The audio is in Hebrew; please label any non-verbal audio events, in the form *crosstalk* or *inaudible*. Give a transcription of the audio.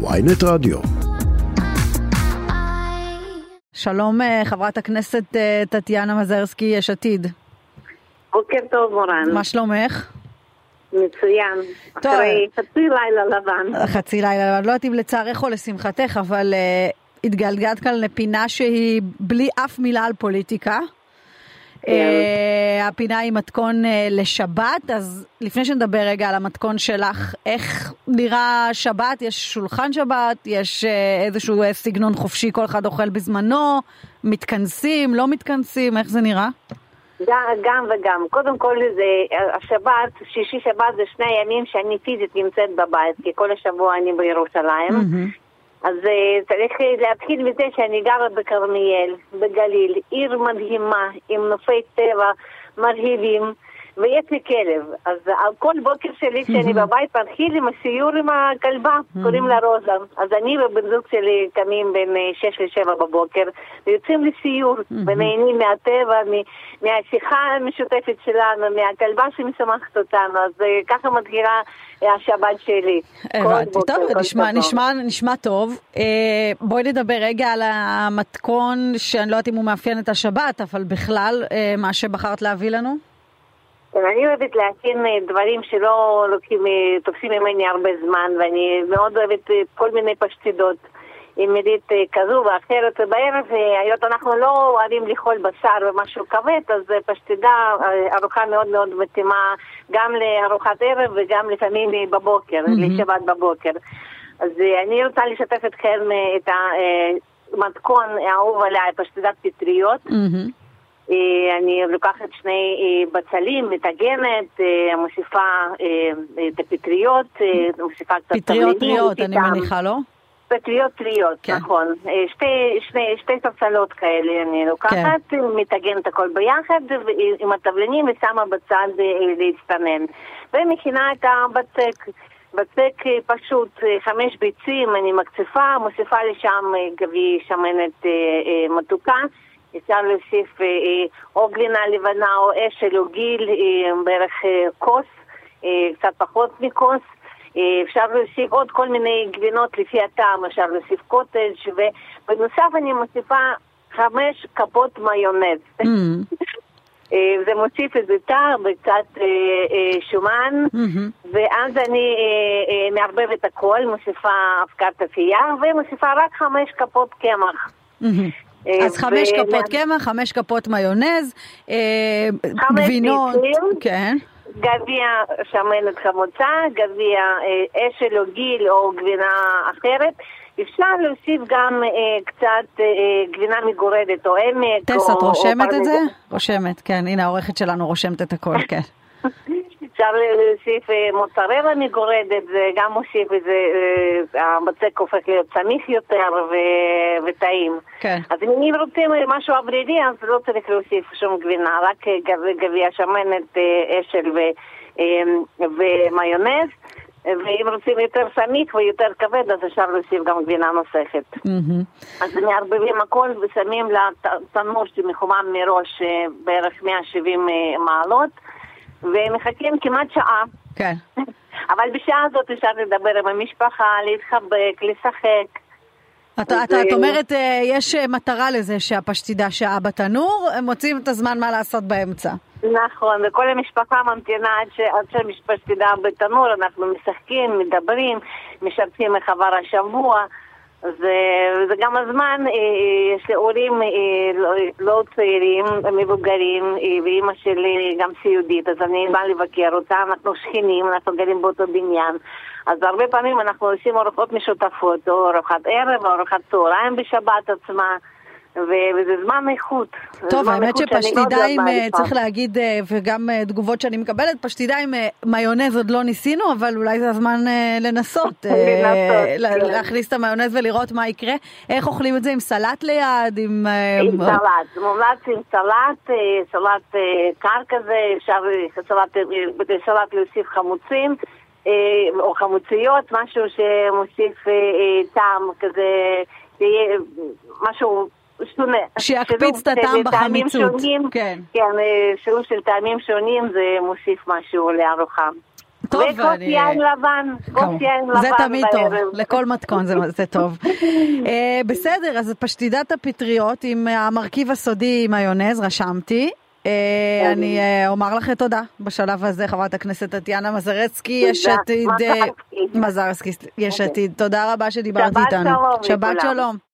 ויינט רדיו. שלום אה, חברת הכנסת אה, טטיאנה מזרסקי, יש עתיד. בוקר טוב מורן. מה שלומך? מצוין. טוב. אחרי חצי לילה לבן. חצי לילה, אני לא יודעת אם לצערך או לשמחתך, אבל uh, התגלגלת כאן לפינה שהיא בלי אף מילה על פוליטיקה. כן. Uh, הפינה היא מתכון uh, לשבת, אז לפני שנדבר רגע על המתכון שלך, איך נראה שבת? יש שולחן שבת? יש איזשהו סגנון חופשי, כל אחד אוכל בזמנו? מתכנסים? לא מתכנסים? איך זה נראה? גם, גם וגם. קודם כל זה, השבת, שישי שבת זה שני ימים שאני פיזית נמצאת בבית, כי כל השבוע אני בירושלים. מהמם. אז אה, צריך להתחיל מזה שאני גרה בכרמיאל, בגליל, עיר מדהימה, עם נופי טבע מרהיבים, ויש לי כלב. אז על כל בוקר שלי כשאני בבית מתחיל עם הסיור עם הכלבה, קוראים לה רוזה. אז אני ובן זוג שלי קמים בין 6 ל-7 בבוקר, ויוצאים לסיור, ונהנים מהטבע, מהשיחה המשותפת שלנו, מהכלבה שמשמחת אותנו, אז אה, ככה מתחילה אה, השבת שלי. הבנתי, טוב, נשמע. נשמע, נשמע טוב. אה, בואי נדבר רגע על המתכון, שאני לא יודעת אם הוא מאפיין את השבת, אבל בכלל, אה, מה שבחרת להביא לנו. כן, אני אוהבת להכין אה, דברים שלא לוקחים, אה, תופסים ממני הרבה זמן, ואני מאוד אוהבת אה, כל מיני פשטידות עם מירית אה, כזו ואחרת. בערב, היות אנחנו לא אוהבים לאכול בשר ומשהו כבד, אז פשטידה, ארוחה מאוד מאוד מתאימה גם לארוחת ערב וגם לפעמים בבוקר, לשבת בבוקר. אז אני רוצה לשתף אתכם את המתכון האהוב עליי, פשטידת פטריות. מהמם. אה, אני לוקחת שני אה, בצלים, מטגנת, אה, מוסיפה את הפטריות, מוסיפה קצת פטריות טריות, אני. מניחה, לא? פטריות טריות, כן. נכון. שתי, שני, שתי ספסלות כאלה אני לוקחת, מטגנת הכל ביחד עם התבלינים ושמה בצד להצטנן. ומכינה את הבצק. בצק פשוט חמש ביצים, אני מקציפה, מוסיפה לשם גבי שמנת מתוקה. אפשר להוסיף אה, אה, או גבינה לבנה או אשל או גיל, אה, בערך כוס, קצת פחות מכוס. אפשר להוסיף עוד כל מיני גבינות לפי הטעם, אפשר להוסיף קוטג' ובנוסף אני מוסיפה חמש כפות מיונז. *laughs* אה, זה מוסיף איזה טעם וקצת שומן, מהמם. ואז אני מערבבת הכל, מוסיפה אבקת אפייה ומוסיפה רק חמש כפות קמח. מהמם. אה, אז חמש כפות קמח, חמש כפות מיונז, אה, גבינות. כן, גביע שמנת חמוצה, גביע אה, אשל או גיל או גבינה אחרת. אפשר להוסיף גם אה, קצת אה, גבינה מגורדת או עמק. טס, או- את או רושמת את זה? רושמת, כן, הנה העורכת שלנו רושמת את הכל, כן. *laughs* אפשר להוסיף אה, מוצרלה מגורדת, זה גם מוסיף איזה, אה, הבצק הופך להיות סמיך יותר ו- וטעים. כן. אז אם רוצים משהו אוורירי, אז לא צריך להוסיף שום גבינה, רק אה, גב- גביע שמנת, אשל ו- ומיונז. ואם רוצים יותר סמיך ויותר כבד, אז אפשר להוסיף גם גבינה נוספת. מהמם. אז מערבבים הכל ושמים לתנור שמחומם מראש בערך 170 אה, מעלות, ומחכים כמעט שעה. כן. *laughs* אבל בשעה הזאת אפשר לדבר עם המשפחה, להתחבק, לשחק. את, את, זה- את אומרת, אה, יש אה, מטרה לזה שהפשטידה שעה בתנור, הם מוצאים את הזמן מה לעשות באמצע. נכון, וכל המשפחה ממתינה עד ש- עד שהמשפחה בתנור, אנחנו משחקים, מדברים, משתפים איך עבר השבוע. זה, זה גם הזמן, אה, אה, יש לי הורים אה, לא, לא צעירים, מבוגרים, ואימא שלי גם סיעודית, אז אני באה לבקר אותה, אנחנו שכנים, אנחנו גרים באותו בניין. אז הרבה פעמים אנחנו עושים ארוחות משותפות, או ארוחת ערב, או ארוחת צהריים בשבת עצמה, וזה זמן איכות. טוב, האמת שפשטידה עם, אה. צריך להגיד, אה, וגם אה, תגובות שאני מקבלת, פשטידה עם מיונז עוד לא ניסינו, אבל אולי זה הזמן לנסות. *laughs* לנסות, כן. להכניס את המיונז ולראות מה יקרה. איך אוכלים את זה עם סלט ליד? עם... סלט, מומלץ עם סלט, סלט קר כזה, אפשר סלט, להוסיף חמוצים או חמוציות, משהו שמוסיף טעם כזה, משהו שונה. שיקפיץ את הטעם טעמים בחמיצות. שונים, כן. כן, אה, שילוב של טעמים שונים זה מוסיף משהו לארוחה. טוב, וכוס אני... יין לבן, כוס יין לבן. זה תמיד טוב, לכל מתכון זה, זה טוב. uh, *laughs* בסדר, אז פשטידת הפטריות עם המרכיב הסודי מיונז, רשמתי. אה, אני אה, אומר לכם תודה בשלב הזה, חברת הכנסת טטיאנה מזרצקי, יש עתיד, מזרסקי, יש אוקיי. עתיד, תודה רבה שדיברת איתנו. שבת שלום.